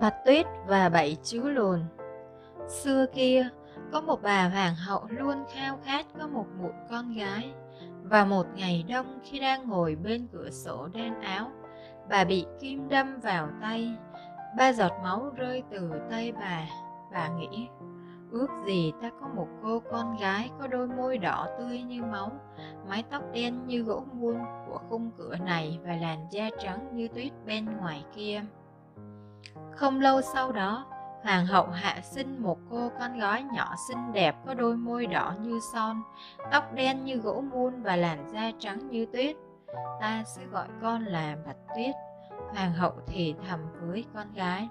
Bạch Tuyết và bảy chú lùn Xưa kia, có một bà hoàng hậu luôn khao khát có một mụn con gái. Và một ngày đông khi đang ngồi bên cửa sổ đen áo, bà bị kim đâm vào tay. Ba giọt máu rơi từ tay bà. Bà nghĩ, ước gì ta có một cô con gái có đôi môi đỏ tươi như máu, mái tóc đen như gỗ muôn của khung cửa này và làn da trắng như tuyết bên ngoài kia. Không lâu sau đó, hoàng hậu hạ sinh một cô con gái nhỏ xinh đẹp có đôi môi đỏ như son, tóc đen như gỗ muôn và làn da trắng như tuyết. Ta sẽ gọi con là Bạch Tuyết. Hoàng hậu thì thầm với con gái.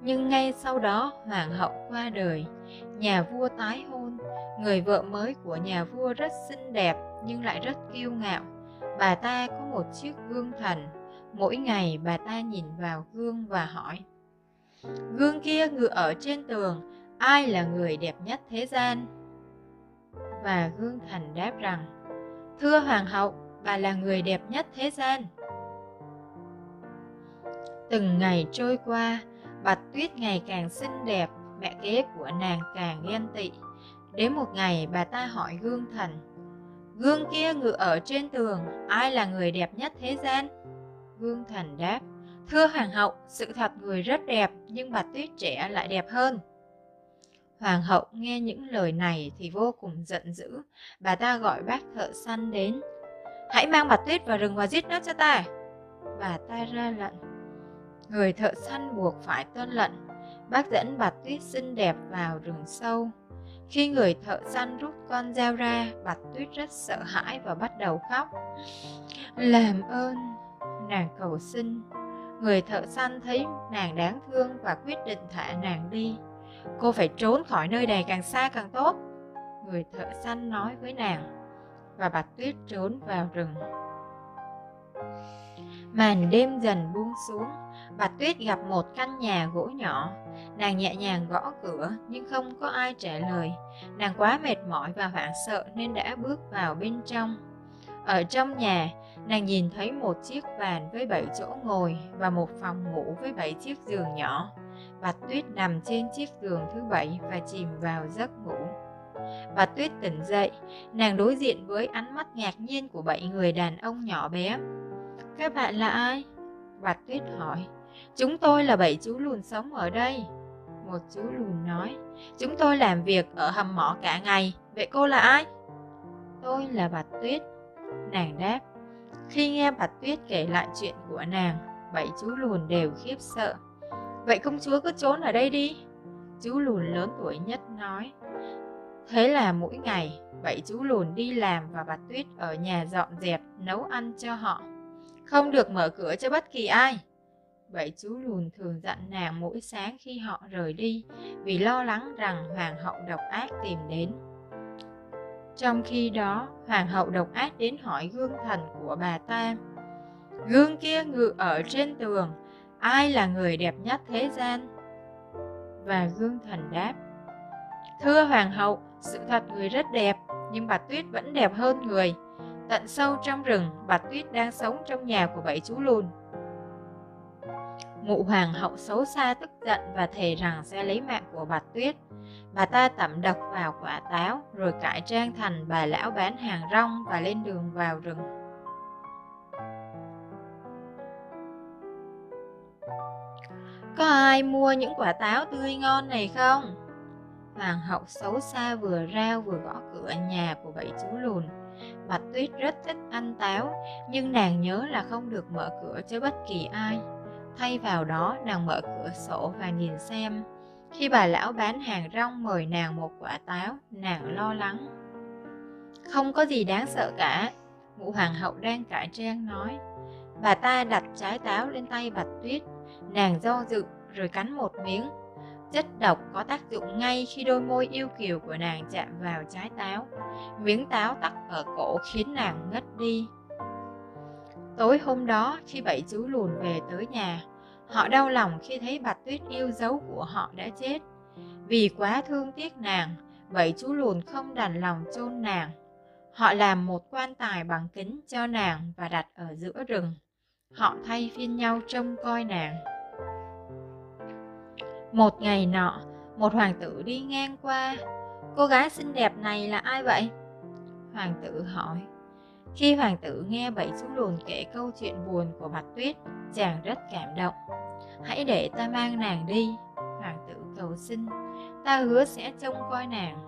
Nhưng ngay sau đó hoàng hậu qua đời, nhà vua tái hôn, người vợ mới của nhà vua rất xinh đẹp nhưng lại rất kiêu ngạo. Bà ta có một chiếc gương thần Mỗi ngày bà ta nhìn vào gương và hỏi Gương kia ngự ở trên tường Ai là người đẹp nhất thế gian? Và gương thần đáp rằng Thưa hoàng hậu, bà là người đẹp nhất thế gian Từng ngày trôi qua, Bạch Tuyết ngày càng xinh đẹp, mẹ kế của nàng càng ghen tị. Đến một ngày bà ta hỏi gương thần, Gương kia ngự ở trên tường, ai là người đẹp nhất thế gian? Vương Thành đáp, Thưa Hoàng hậu, sự thật người rất đẹp, nhưng bà Tuyết trẻ lại đẹp hơn. Hoàng hậu nghe những lời này thì vô cùng giận dữ. Bà ta gọi bác thợ săn đến. Hãy mang bà Tuyết vào rừng và giết nó cho ta. Bà ta ra lệnh. Người thợ săn buộc phải tuân lệnh. Bác dẫn bà Tuyết xinh đẹp vào rừng sâu. Khi người thợ săn rút con dao ra, Bạch Tuyết rất sợ hãi và bắt đầu khóc. Làm ơn, nàng cầu xin. Người thợ săn thấy nàng đáng thương và quyết định thả nàng đi. Cô phải trốn khỏi nơi này càng xa càng tốt, người thợ săn nói với nàng, và bạch tuyết trốn vào rừng. Màn đêm dần buông xuống, bạch tuyết gặp một căn nhà gỗ nhỏ. Nàng nhẹ nhàng gõ cửa, nhưng không có ai trả lời. Nàng quá mệt mỏi và hoảng sợ nên đã bước vào bên trong. Ở trong nhà Nàng nhìn thấy một chiếc bàn với bảy chỗ ngồi và một phòng ngủ với bảy chiếc giường nhỏ. Bạch Tuyết nằm trên chiếc giường thứ bảy và chìm vào giấc ngủ. Bạch Tuyết tỉnh dậy, nàng đối diện với ánh mắt ngạc nhiên của bảy người đàn ông nhỏ bé. Các bạn là ai? Bạch Tuyết hỏi. Chúng tôi là bảy chú lùn sống ở đây. Một chú lùn nói. Chúng tôi làm việc ở hầm mỏ cả ngày. Vậy cô là ai? Tôi là Bạch Tuyết. Nàng đáp. Khi nghe Bạch Tuyết kể lại chuyện của nàng, bảy chú lùn đều khiếp sợ. Vậy công chúa cứ trốn ở đây đi. Chú lùn lớn tuổi nhất nói. Thế là mỗi ngày, bảy chú lùn đi làm và Bạch Tuyết ở nhà dọn dẹp, nấu ăn cho họ. Không được mở cửa cho bất kỳ ai. Bảy chú lùn thường dặn nàng mỗi sáng khi họ rời đi vì lo lắng rằng hoàng hậu độc ác tìm đến. Trong khi đó, hoàng hậu độc ác đến hỏi gương thần của bà ta. Gương kia ngự ở trên tường, ai là người đẹp nhất thế gian? Và gương thần đáp. Thưa hoàng hậu, sự thật người rất đẹp, nhưng bà Tuyết vẫn đẹp hơn người. Tận sâu trong rừng, bà Tuyết đang sống trong nhà của bảy chú lùn. mụ hoàng hậu xấu xa tức giận và thề rằng sẽ lấy mạng của Bạch Tuyết. Bà ta tẩm độc vào quả táo rồi cải trang thành bà lão bán hàng rong và lên đường vào rừng. Có ai mua những quả táo tươi ngon này không? Hoàng hậu xấu xa vừa rao vừa gõ cửa nhà của bảy chú lùn. Bạch Tuyết rất thích ăn táo, nhưng nàng nhớ là không được mở cửa cho bất kỳ ai. Thay vào đó, nàng mở cửa sổ và nhìn xem khi bà lão bán hàng rong mời nàng một quả táo, nàng lo lắng. Không có gì đáng sợ cả, ngũ hoàng hậu đang cải trang nói. Bà ta đặt trái táo lên tay bạch tuyết, nàng do dự rồi cắn một miếng. Chất độc có tác dụng ngay khi đôi môi yêu kiều của nàng chạm vào trái táo. Miếng táo tắc ở cổ khiến nàng ngất đi. Tối hôm đó, khi bảy chú lùn về tới nhà, Họ đau lòng khi thấy Bạch Tuyết yêu dấu của họ đã chết. Vì quá thương tiếc nàng, vậy chú lùn không đành lòng chôn nàng. Họ làm một quan tài bằng kính cho nàng và đặt ở giữa rừng. Họ thay phiên nhau trông coi nàng. Một ngày nọ, một hoàng tử đi ngang qua. Cô gái xinh đẹp này là ai vậy? Hoàng tử hỏi. Khi hoàng tử nghe bảy chú lùn kể câu chuyện buồn của Bạch Tuyết, chàng rất cảm động. Hãy để ta mang nàng đi, hoàng tử cầu xin. Ta hứa sẽ trông coi nàng.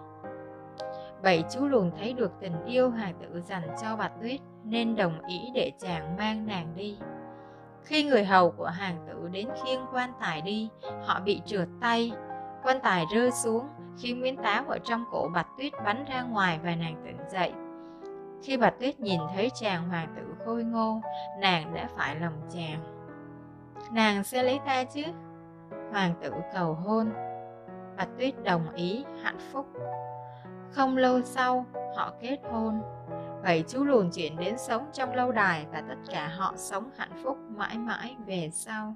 Bảy chú lùn thấy được tình yêu hoàng tử dành cho Bạch Tuyết nên đồng ý để chàng mang nàng đi. Khi người hầu của hàng tử đến khiêng quan tài đi, họ bị trượt tay. Quan tài rơi xuống khi miếng táo ở trong cổ Bạch Tuyết bắn ra ngoài và nàng tỉnh dậy. Khi Bạch Tuyết nhìn thấy chàng hoàng tử khôi ngô, nàng đã phải lòng chàng. Nàng sẽ lấy ta chứ? Hoàng tử cầu hôn. Bạch Tuyết đồng ý hạnh phúc. Không lâu sau, họ kết hôn. Bảy chú lùn chuyển đến sống trong lâu đài và tất cả họ sống hạnh phúc mãi mãi về sau.